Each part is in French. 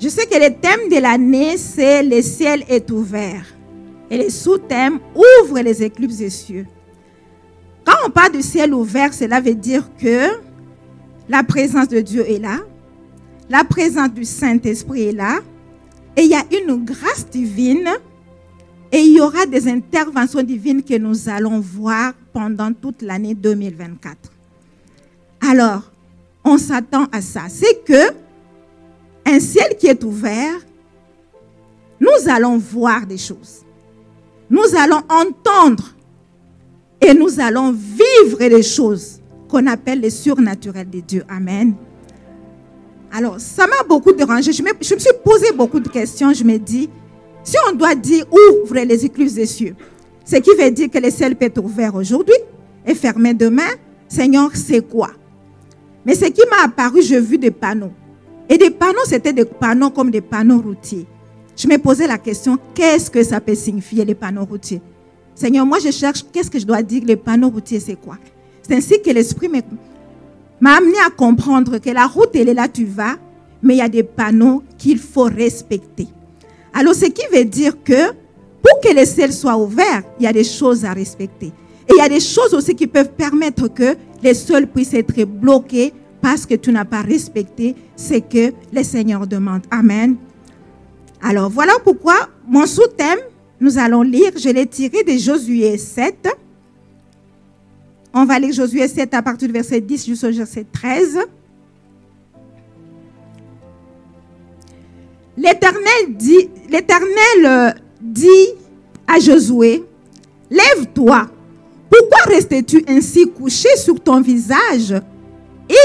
Je sais que le thème de l'année, c'est le ciel est ouvert. Et le sous-thème ouvre les éclipses des cieux. Quand on parle du ciel ouvert, cela veut dire que la présence de Dieu est là, la présence du Saint-Esprit est là, et il y a une grâce divine, et il y aura des interventions divines que nous allons voir pendant toute l'année 2024. Alors, on s'attend à ça. C'est que un ciel qui est ouvert, nous allons voir des choses. Nous allons entendre et nous allons vivre des choses qu'on appelle les surnaturels de Dieu. Amen. Alors, ça m'a beaucoup dérangé. Je me, suis posé beaucoup de questions. Je me dis, si on doit dire ouvre les écluses des cieux, ce qui veut dire que le ciel peut être ouvert aujourd'hui et fermé demain, Seigneur, c'est quoi? Mais ce qui m'a apparu, j'ai vu des panneaux. Et des panneaux, c'était des panneaux comme des panneaux routiers. Je me posais la question, qu'est-ce que ça peut signifier les panneaux routiers? Seigneur, moi je cherche, qu'est-ce que je dois dire, les panneaux routiers, c'est quoi? C'est ainsi que l'Esprit m'a amené à comprendre que la route, elle est là, tu vas, mais il y a des panneaux qu'il faut respecter. Alors, ce qui veut dire que pour que le ciel soit ouvert, il y a des choses à respecter. Et il y a des choses aussi qui peuvent permettre que les sols puissent être bloqués parce que tu n'as pas respecté ce que le Seigneur demande. Amen. Alors, voilà pourquoi mon sous-thème, nous allons lire, je l'ai tiré de Josué 7. On va lire Josué 7 à partir du verset 10 jusqu'au verset 13. L'Éternel dit, l'Éternel euh, dit à Josué, lève-toi. Pourquoi restes-tu ainsi couché sur ton visage?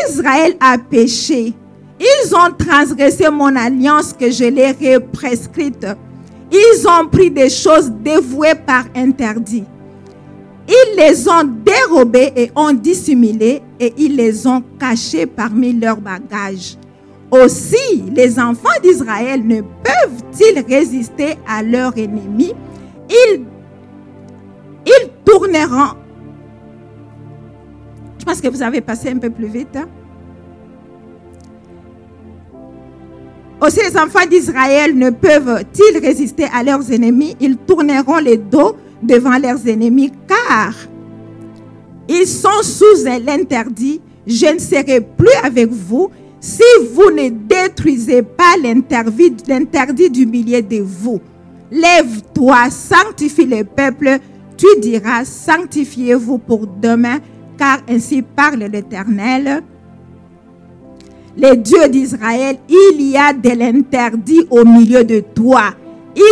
Israël a péché. Ils ont transgressé mon alliance que je leur ai prescrite. Ils ont pris des choses dévouées par interdit. Ils les ont dérobées et ont dissimulées et ils les ont cachées parmi leurs bagages. Aussi, les enfants d'Israël ne peuvent-ils résister à leurs ennemis ils, ils tourneront. Je pense que vous avez passé un peu plus vite. Hein? Aussi, les enfants d'Israël ne peuvent-ils résister à leurs ennemis? Ils tourneront les dos devant leurs ennemis car ils sont sous l'interdit. Je ne serai plus avec vous si vous ne détruisez pas l'interdit du milieu de vous. Lève-toi, sanctifie le peuple. Tu diras, sanctifiez-vous pour demain, car ainsi parle l'Éternel. Les dieux d'Israël, il y a de l'interdit au milieu de toi.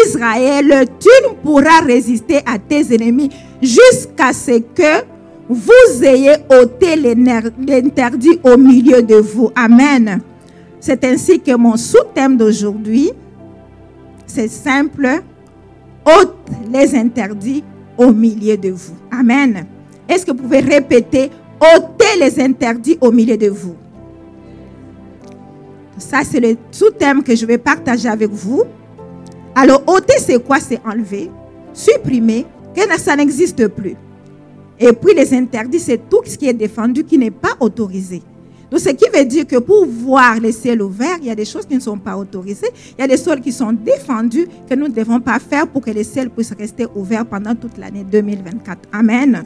Israël, tu ne pourras résister à tes ennemis jusqu'à ce que vous ayez ôté l'interdit au milieu de vous. Amen. C'est ainsi que mon sous-thème d'aujourd'hui, c'est simple, ôte les interdits au milieu de vous. Amen. Est-ce que vous pouvez répéter, ôtez les interdits au milieu de vous? Ça, c'est le sous-thème que je vais partager avec vous. Alors, ôter, c'est quoi? C'est enlever, supprimer, que ça n'existe plus. Et puis, les interdits, c'est tout ce qui est défendu, qui n'est pas autorisé. Donc, ce qui veut dire que pour voir les ciels ouverts, il y a des choses qui ne sont pas autorisées. Il y a des sols qui sont défendus que nous ne devons pas faire pour que les ciels puissent rester ouverts pendant toute l'année 2024. Amen.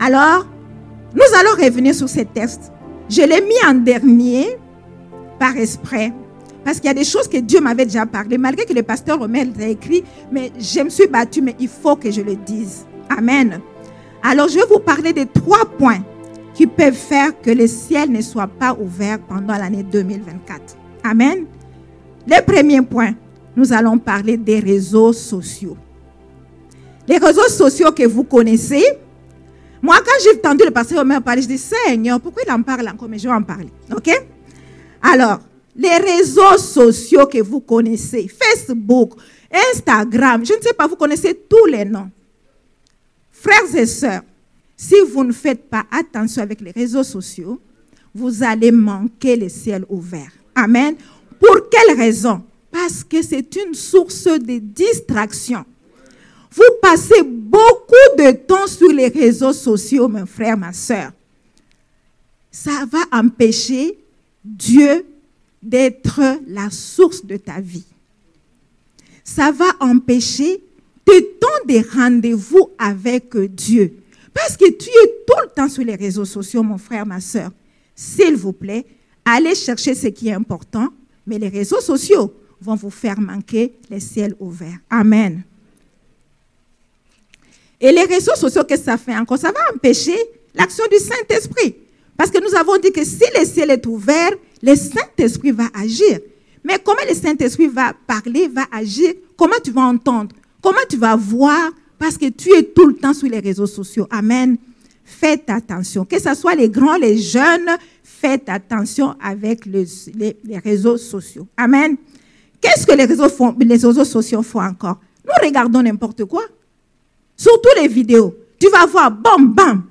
Alors, nous allons revenir sur ces textes. Je l'ai mis en dernier par esprit. Parce qu'il y a des choses que Dieu m'avait déjà parlé, malgré que le pasteur Romain l'a écrit, mais je me suis battue, mais il faut que je le dise. Amen. Alors, je vais vous parler de trois points qui peuvent faire que le ciel ne soit pas ouvert pendant l'année 2024. Amen. Le premier point, nous allons parler des réseaux sociaux. Les réseaux sociaux que vous connaissez, moi, quand j'ai entendu le pasteur Romain parler, je dis, Seigneur, pourquoi il en parle encore Mais je vais en parler. OK? Alors, les réseaux sociaux que vous connaissez, Facebook, Instagram, je ne sais pas, vous connaissez tous les noms. Frères et sœurs, si vous ne faites pas attention avec les réseaux sociaux, vous allez manquer le ciel ouvert. Amen. Pour quelle raison? Parce que c'est une source de distraction. Vous passez beaucoup de temps sur les réseaux sociaux, mon frère, ma soeur. Ça va empêcher Dieu d'être la source de ta vie. Ça va empêcher de temps des rendez-vous avec Dieu. Parce que tu es tout le temps sur les réseaux sociaux, mon frère, ma soeur. S'il vous plaît, allez chercher ce qui est important, mais les réseaux sociaux vont vous faire manquer les ciels ouverts. Amen. Et les réseaux sociaux, qu'est-ce que ça fait encore Ça va empêcher l'action du Saint-Esprit. Parce que nous avons dit que si le ciel est ouvert, le Saint-Esprit va agir. Mais comment le Saint-Esprit va parler, va agir? Comment tu vas entendre? Comment tu vas voir? Parce que tu es tout le temps sur les réseaux sociaux. Amen. Faites attention. Que ce soit les grands, les jeunes, faites attention avec les, réseaux sociaux. Amen. Qu'est-ce que les réseaux, font, les réseaux sociaux font encore? Nous regardons n'importe quoi. Surtout les vidéos. Tu vas voir, bam, bam.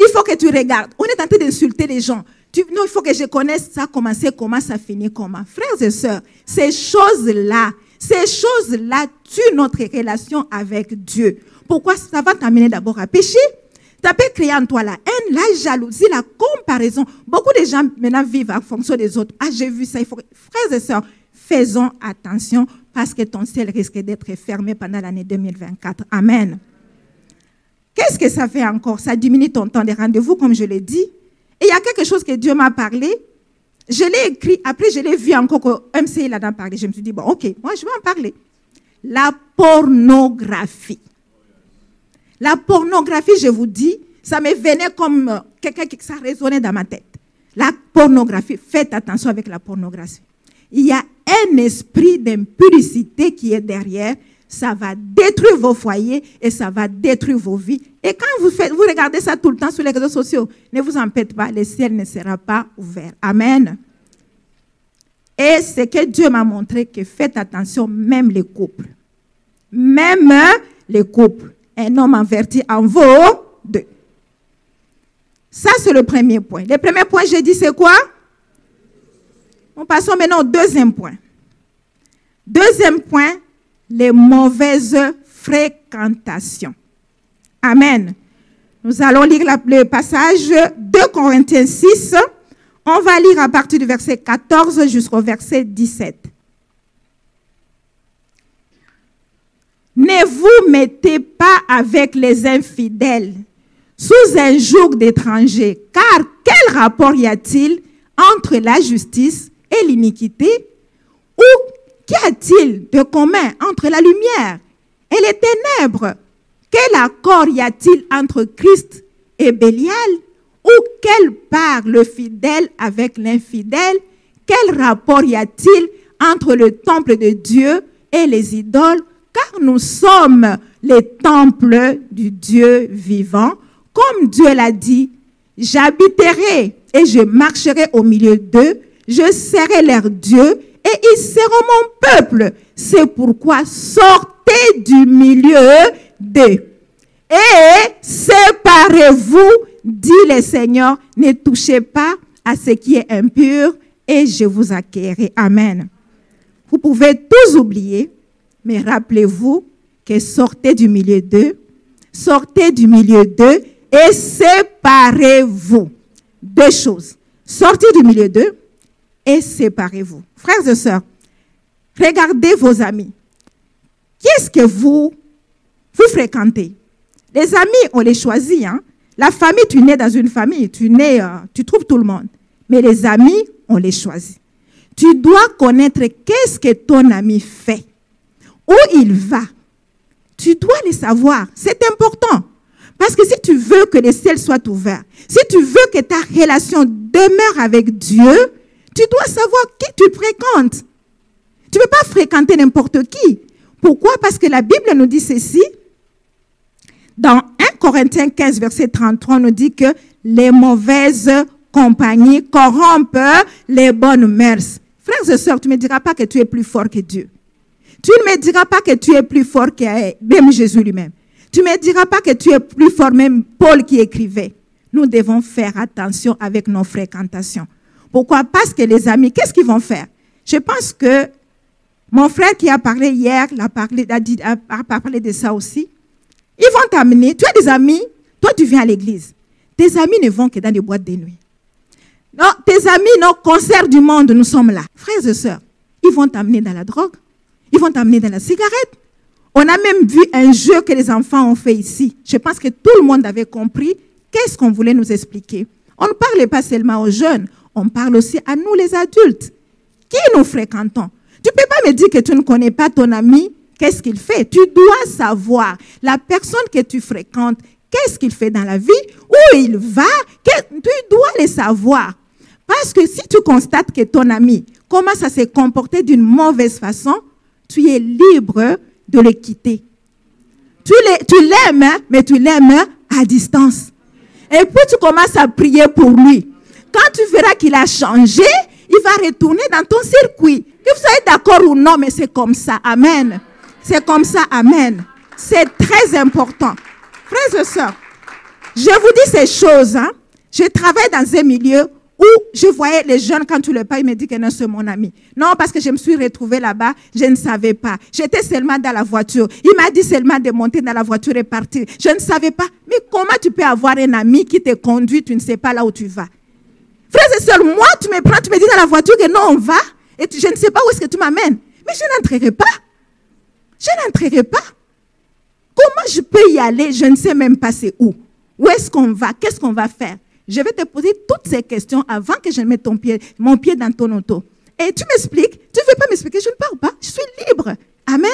Il faut que tu regardes. On est en train d'insulter les gens. non, il faut que je connaisse ça, commencer, comment ça finit, comment. Frères et sœurs, ces choses-là, ces choses-là tuent notre relation avec Dieu. Pourquoi? Ça va t'amener d'abord à pécher Ça peut créer en toi la haine, la jalousie, la comparaison. Beaucoup de gens maintenant vivent en fonction des autres. Ah, j'ai vu ça. Il faut... Frères et sœurs, faisons attention parce que ton ciel risque d'être fermé pendant l'année 2024. Amen. Qu'est-ce que ça fait encore? Ça diminue ton temps de rendez-vous, comme je l'ai dit. Et il y a quelque chose que Dieu m'a parlé. Je l'ai écrit, après je l'ai vu encore que MC il en parlé. Je me suis dit, bon, ok, moi je vais en parler. La pornographie. La pornographie, je vous dis, ça me venait comme euh, quelqu'un qui ça résonnait dans ma tête. La pornographie, faites attention avec la pornographie. Il y a un esprit d'impuricité qui est derrière. Ça va détruire vos foyers et ça va détruire vos vies. Et quand vous, faites, vous regardez ça tout le temps sur les réseaux sociaux, ne vous faites pas, le ciel ne sera pas ouvert. Amen. Et c'est que Dieu m'a montré que faites attention, même les couples. Même les couples. Un homme averti en vaut deux. Ça, c'est le premier point. Le premier point, j'ai dit, c'est quoi? Nous passons maintenant au deuxième point. Deuxième point, les mauvaises fréquentations. Amen. Nous allons lire le passage de Corinthiens 6. On va lire à partir du verset 14 jusqu'au verset 17. Ne vous mettez pas avec les infidèles sous un joug d'étrangers, car quel rapport y a-t-il entre la justice l'iniquité Ou qu'y a-t-il de commun entre la lumière et les ténèbres? Quel accord y a-t-il entre Christ et Bélial? Ou quelle part le fidèle avec l'infidèle? Quel rapport y a-t-il entre le temple de Dieu et les idoles? Car nous sommes les temples du Dieu vivant. Comme Dieu l'a dit, j'habiterai et je marcherai au milieu d'eux, je serai leur Dieu et ils seront mon peuple. C'est pourquoi sortez du milieu d'eux et séparez-vous, dit le Seigneur, ne touchez pas à ce qui est impur et je vous accueillerai. Amen. Vous pouvez tous oublier, mais rappelez-vous que sortez du milieu d'eux, sortez du milieu d'eux et séparez-vous. Deux choses. Sortez du milieu d'eux et séparez-vous. Frères et sœurs, regardez vos amis. Qu'est-ce que vous, vous fréquentez? Les amis, on les choisit. Hein? La famille, tu nais dans une famille, tu nais, euh, tu trouves tout le monde. Mais les amis, on les choisit. Tu dois connaître qu'est-ce que ton ami fait, où il va. Tu dois les savoir. C'est important. Parce que si tu veux que les ciels soient ouverts, si tu veux que ta relation demeure avec Dieu, tu dois savoir qui tu fréquentes. Tu ne peux pas fréquenter n'importe qui. Pourquoi? Parce que la Bible nous dit ceci. Dans 1 Corinthiens 15, verset 33, on nous dit que les mauvaises compagnies corrompent les bonnes mœurs. Frères et sœurs, tu ne me diras pas que tu es plus fort que Dieu. Tu ne me diras pas que tu es plus fort que même Jésus lui-même. Tu ne me diras pas que tu es plus fort, même Paul qui écrivait. Nous devons faire attention avec nos fréquentations. Pourquoi? Parce que les amis, qu'est-ce qu'ils vont faire? Je pense que mon frère qui a parlé hier a parlé, a, parlé de ça aussi. Ils vont t'amener. Tu as des amis, toi tu viens à l'église. Tes amis ne vont que dans les boîtes de nuit. non, tes amis, nos concerts du monde, nous sommes là. Frères et sœurs, ils vont t'amener dans la drogue, ils vont t'amener dans la cigarette. On a même vu un jeu que les enfants ont fait ici. Je pense que tout le monde avait compris qu'est-ce qu'on voulait nous expliquer? On ne parlait pas seulement aux jeunes, on parle aussi à nous les adultes. Qui nous fréquentons Tu ne peux pas me dire que tu ne connais pas ton ami, qu'est-ce qu'il fait? Tu dois savoir la personne que tu fréquentes, qu'est-ce qu'il fait dans la vie, où il va, tu dois le savoir. Parce que si tu constates que ton ami commence à se comporter d'une mauvaise façon, tu es libre de le quitter. Tu l'aimes, hein, mais tu l'aimes à distance. Et puis tu commences à prier pour lui. Quand tu verras qu'il a changé, il va retourner dans ton circuit. Que vous soyez d'accord ou non, mais c'est comme ça. Amen. C'est comme ça. Amen. C'est très important. Frères et sœurs, je vous dis ces choses. Hein. Je travaille dans un milieu où je voyais les jeunes, quand tu le parles, ils me disent que non, c'est mon ami. Non, parce que je me suis retrouvée là-bas, je ne savais pas. J'étais seulement dans la voiture. Il m'a dit seulement de monter dans la voiture et partir. Je ne savais pas. Mais comment tu peux avoir un ami qui te conduit, tu ne sais pas là où tu vas? Frères et sœurs, moi, tu me prends, tu me dis dans la voiture que non, on va, et je ne sais pas où est-ce que tu m'amènes. Mais je n'entrerai pas. Je n'entrerai pas. Comment je peux y aller? Je ne sais même pas c'est où. Où est-ce qu'on va? Qu'est-ce qu'on va faire? Je vais te poser toutes ces questions avant que je mette mon pied dans ton auto. Et tu m'expliques? Tu ne veux pas m'expliquer? Je ne parle pas. Je suis libre. Amen.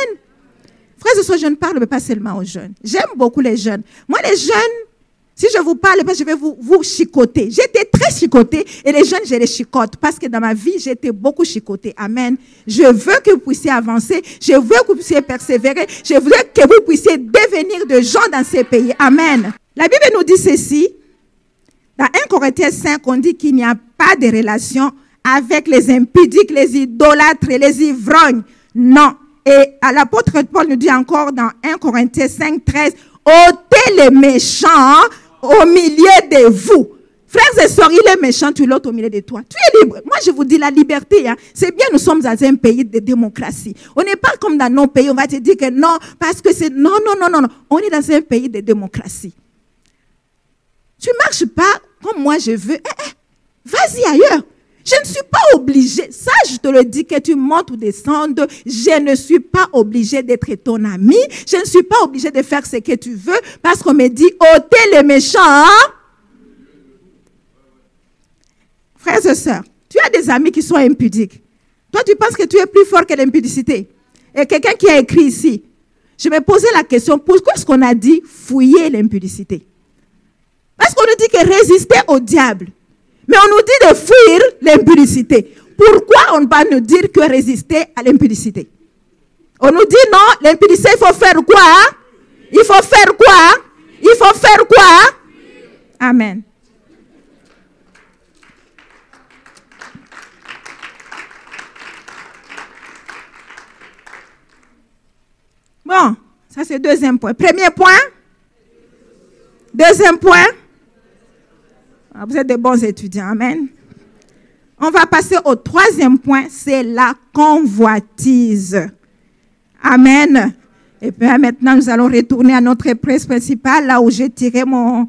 Frères et sœurs, je ne parle pas seulement aux jeunes. J'aime beaucoup les jeunes. Moi, les jeunes, si je vous parle, je vais vous, vous chicoter. J'étais très chicotée et les jeunes, je les chicote parce que dans ma vie, j'étais beaucoup chicotée. Amen. Je veux que vous puissiez avancer. Je veux que vous puissiez persévérer. Je veux que vous puissiez devenir de gens dans ces pays. Amen. La Bible nous dit ceci. Dans 1 Corinthiens 5, on dit qu'il n'y a pas de relation avec les impudiques, les idolâtres et les ivrognes. Non. Et l'apôtre Paul nous dit encore dans 1 Corinthiens 5, 13, ôtez les méchants au milieu de vous. Frères et sœurs, il est méchant, tu l'autres au milieu de toi. Tu es libre. Moi, je vous dis la liberté. Hein. C'est bien, nous sommes dans un pays de démocratie. On n'est pas comme dans nos pays, on va te dire que non, parce que c'est... Non, non, non, non, non. On est dans un pays de démocratie. Tu marches pas comme moi je veux. Eh, eh, vas-y ailleurs. Je ne suis pas obligée, ça je te le dis, que tu montes ou descendes, je ne suis pas obligée d'être ton ami, je ne suis pas obligée de faire ce que tu veux, parce qu'on me dit, ôtez les méchants. Hein? Frères et sœurs, tu as des amis qui sont impudiques. Toi, tu penses que tu es plus fort que l'impudicité. Et quelqu'un qui a écrit ici, je me posais la question, pourquoi est-ce qu'on a dit fouiller l'impudicité? Parce qu'on nous dit que résister au diable. Mais on nous dit de fuir l'impudicité. Pourquoi on ne va nous dire que résister à l'impudicité? On nous dit non, l'impudicité, il faut faire quoi? Il faut faire quoi? Il faut faire quoi? Amen. Bon, ça c'est deuxième point. Premier point. Deuxième point. Ah, vous êtes des bons étudiants. Amen. On va passer au troisième point, c'est la convoitise. Amen. Et puis maintenant, nous allons retourner à notre presse principale, là où j'ai tiré mon,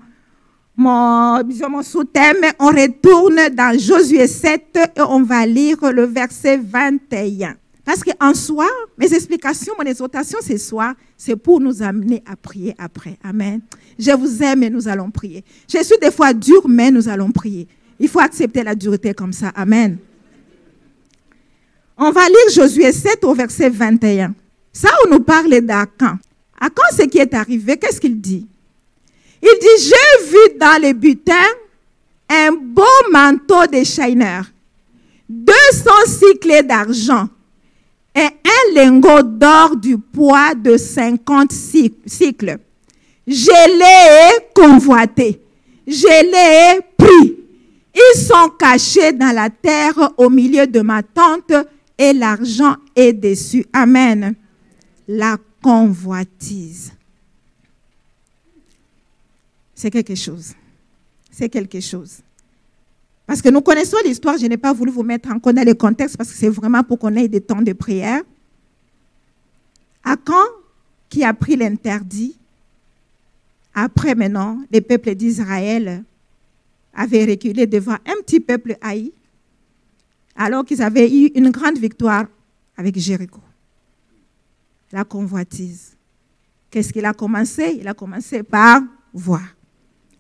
mon, mon sous-thème. On retourne dans Josué 7 et on va lire le verset 21. Parce qu'en soi, mes explications, mon exhortation ce soir, c'est pour nous amener à prier après. Amen. Je vous aime et nous allons prier. Je suis des fois dur, mais nous allons prier. Il faut accepter la dureté comme ça. Amen. On va lire Josué 7 au verset 21. Ça, on nous parle d'Acan. Acan, ce qui est arrivé, qu'est-ce qu'il dit? Il dit, j'ai vu dans les butins un beau manteau de Shiner, 200 cycles d'argent et un lingot d'or du poids de 50 cycles. Je l'ai convoité. Je l'ai pris. Ils sont cachés dans la terre au milieu de ma tente et l'argent est dessus. Amen. La convoitise. C'est quelque chose. C'est quelque chose. Parce que nous connaissons l'histoire, je n'ai pas voulu vous mettre en dans le contexte parce que c'est vraiment pour qu'on ait des temps de prière. Akan, qui a pris l'interdit, après maintenant, les peuples d'Israël avaient reculé devant un petit peuple haï, alors qu'ils avaient eu une grande victoire avec Jéricho. La convoitise. Qu'est-ce qu'il a commencé? Il a commencé par voir.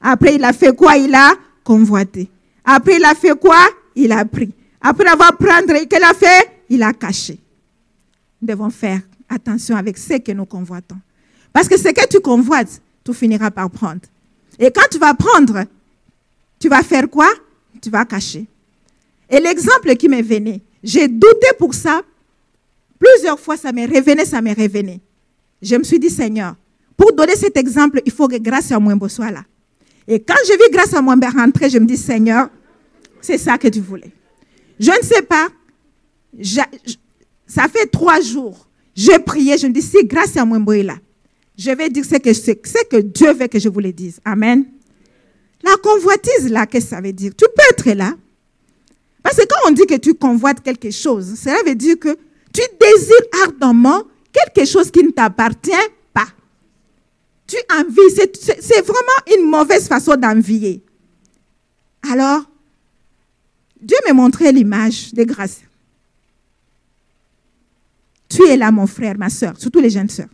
Après, il a fait quoi? Il a convoité. Après, il a fait quoi? Il a pris. Après avoir qu'est-ce qu'il a fait? Il a caché. Nous devons faire attention avec ce que nous convoitons. Parce que ce que tu convoites, tu finiras par prendre. Et quand tu vas prendre, tu vas faire quoi? Tu vas cacher. Et l'exemple qui m'est venu, j'ai douté pour ça. Plusieurs fois, ça m'est revenu, ça m'est revenu. Je me suis dit, Seigneur, pour donner cet exemple, il faut que grâce à moi soit là. Et quand je vis grâce à moi rentrer, je me dis, Seigneur, c'est ça que tu voulais. Je ne sais pas. ça fait trois jours. J'ai prié, je me dis, si grâce à moi est là, je vais dire ce que, ce que Dieu veut que je vous le dise. Amen. La convoitise, là, qu'est-ce que ça veut dire? Tu peux être là. Parce que quand on dit que tu convoites quelque chose, cela veut dire que tu désires ardemment quelque chose qui ne t'appartient. Tu envies, c'est vraiment une mauvaise façon d'envier. Alors, Dieu m'a montré l'image de grâce. Tu es là, mon frère, ma soeur, surtout les jeunes soeurs.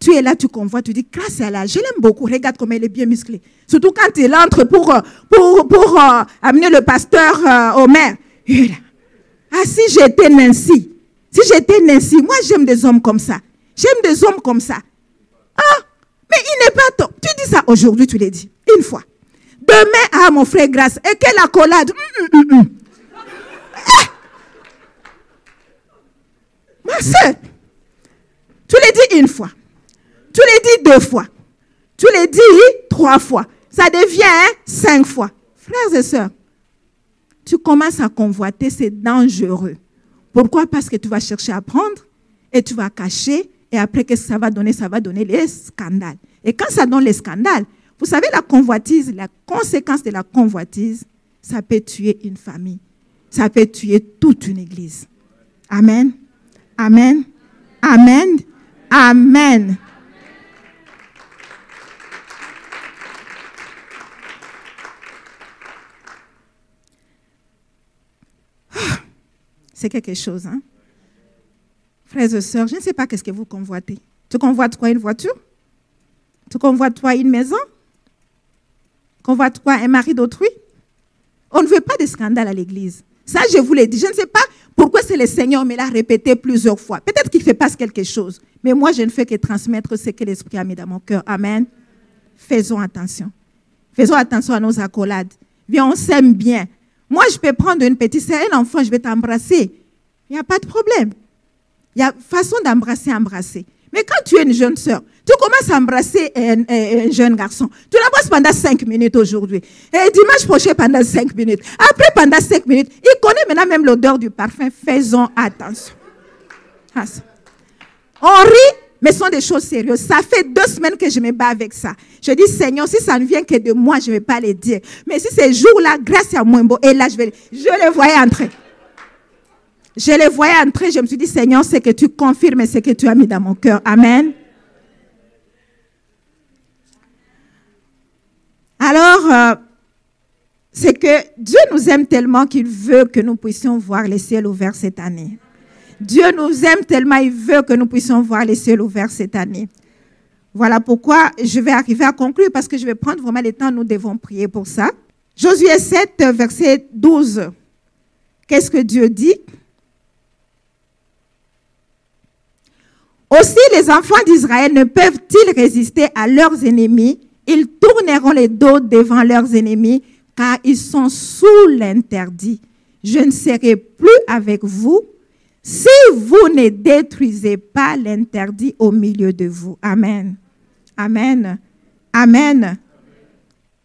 Tu es là, tu convoites, tu dis, grâce à la, je l'aime beaucoup, regarde comme elle est bien musclée. Surtout quand il entre pour, euh, pour, pour euh, amener le pasteur euh, au maire. Ah, si j'étais Nancy, si j'étais Nancy, moi j'aime des hommes comme ça. J'aime des hommes comme ça. Ah, mais il n'est pas tôt. Tu dis ça aujourd'hui, tu l'as dit, une fois. Demain, ah mon frère, grâce. Et quelle accolade. Soeur, tu l'as dit une fois. Tu l'as dit deux fois. Tu l'as dit trois fois. Ça devient cinq fois. Frères et sœurs, tu commences à convoiter, c'est dangereux. Pourquoi? Parce que tu vas chercher à prendre et tu vas cacher. Et après, qu'est-ce que ça va donner Ça va donner les scandales. Et quand ça donne les scandales, vous savez, la convoitise, la conséquence de la convoitise, ça peut tuer une famille. Ça peut tuer toute une église. Amen. Amen. Amen. Amen. c'est quelque chose. Hein? Frères et sœurs, je ne sais pas qu'est-ce que vous convoitez. Tu convoites quoi Une voiture? Tu convoites quoi Une maison? Convoites quoi Un mari d'autrui? On ne veut pas de scandale à l'église. Ça, je vous l'ai dit. Je ne sais pas pourquoi c'est le Seigneur me l'a répété plusieurs fois. Peut-être qu'il fait passe quelque chose. Mais moi, je ne fais que transmettre ce que l'Esprit a mis dans mon cœur. Amen. Faisons attention. Faisons attention à nos accolades. Viens, on s'aime bien. Moi, je peux prendre une petite sœur, un enfant, je vais t'embrasser. Il n'y a pas de problème. Il y a façon d'embrasser, embrasser. Mais quand tu es une jeune sœur, tu commences à embrasser un, jeune garçon. Tu l'embrasses pendant cinq minutes aujourd'hui. Et dimanche prochain pendant cinq minutes. Après pendant cinq minutes. Il connaît maintenant même l'odeur du parfum. Faisons attention. Ah, On rit, mais ce sont des choses sérieuses. Ça fait deux semaines que je me bats avec ça. Je dis, Seigneur, si ça ne vient que de moi, je ne vais pas le dire. Mais si ces jours-là, grâce à moi, et là, je vais, je les voyais entrer. Je les voyais entrer, je me suis dit, Seigneur, c'est que tu confirmes ce que tu as mis dans mon cœur. Amen. Alors, euh, c'est que Dieu nous aime tellement qu'il veut que nous puissions voir les ciels ouverts cette année. Dieu nous aime tellement, il veut que nous puissions voir les cieux ouverts cette année. Voilà pourquoi je vais arriver à conclure parce que je vais prendre vraiment le temps, nous devons prier pour ça. Josué 7, verset 12. Qu'est-ce que Dieu dit? Aussi les enfants d'Israël ne peuvent-ils résister à leurs ennemis? Ils tourneront les dos devant leurs ennemis car ils sont sous l'interdit. Je ne serai plus avec vous si vous ne détruisez pas l'interdit au milieu de vous. Amen. Amen. Amen.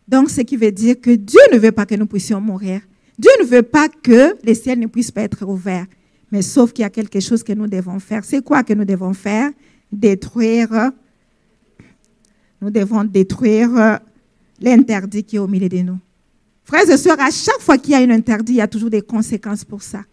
Donc, ce qui veut dire que Dieu ne veut pas que nous puissions mourir. Dieu ne veut pas que les ciels ne puissent pas être ouverts. Mais sauf qu'il y a quelque chose que nous devons faire. C'est quoi que nous devons faire? Détruire. Nous devons détruire l'interdit qui est au milieu de nous. Frères et sœurs, à chaque fois qu'il y a un interdit, il y a toujours des conséquences pour ça.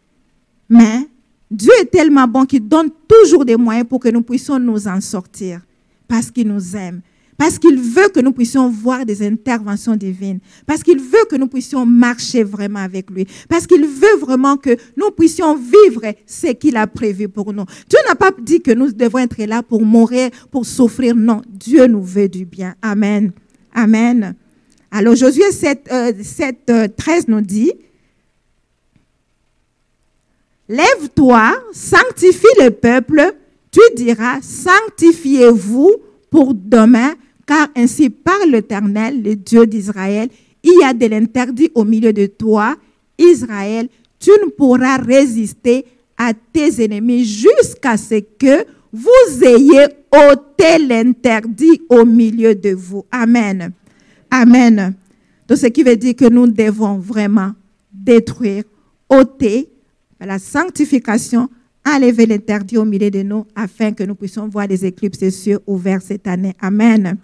Mais Dieu est tellement bon qu'il donne toujours des moyens pour que nous puissions nous en sortir. Parce qu'il nous aime. Parce qu'il veut que nous puissions voir des interventions divines. Parce qu'il veut que nous puissions marcher vraiment avec lui. Parce qu'il veut vraiment que nous puissions vivre ce qu'il a prévu pour nous. Dieu n'a pas dit que nous devons être là pour mourir, pour souffrir. Non, Dieu nous veut du bien. Amen. Amen. Alors Josué 7, 7 13 nous dit, Lève-toi, sanctifie le peuple, tu diras, sanctifiez-vous pour demain, car ainsi parle l'Éternel, le Dieu d'Israël, il y a de l'interdit au milieu de toi, Israël, tu ne pourras résister à tes ennemis jusqu'à ce que vous ayez ôté l'interdit au milieu de vous. Amen. Amen. Donc, ce qui veut dire que nous devons vraiment détruire, ôter la sanctification, enlever l'interdit au milieu de nous afin que nous puissions voir les éclipses cieux ouverts cette année. Amen.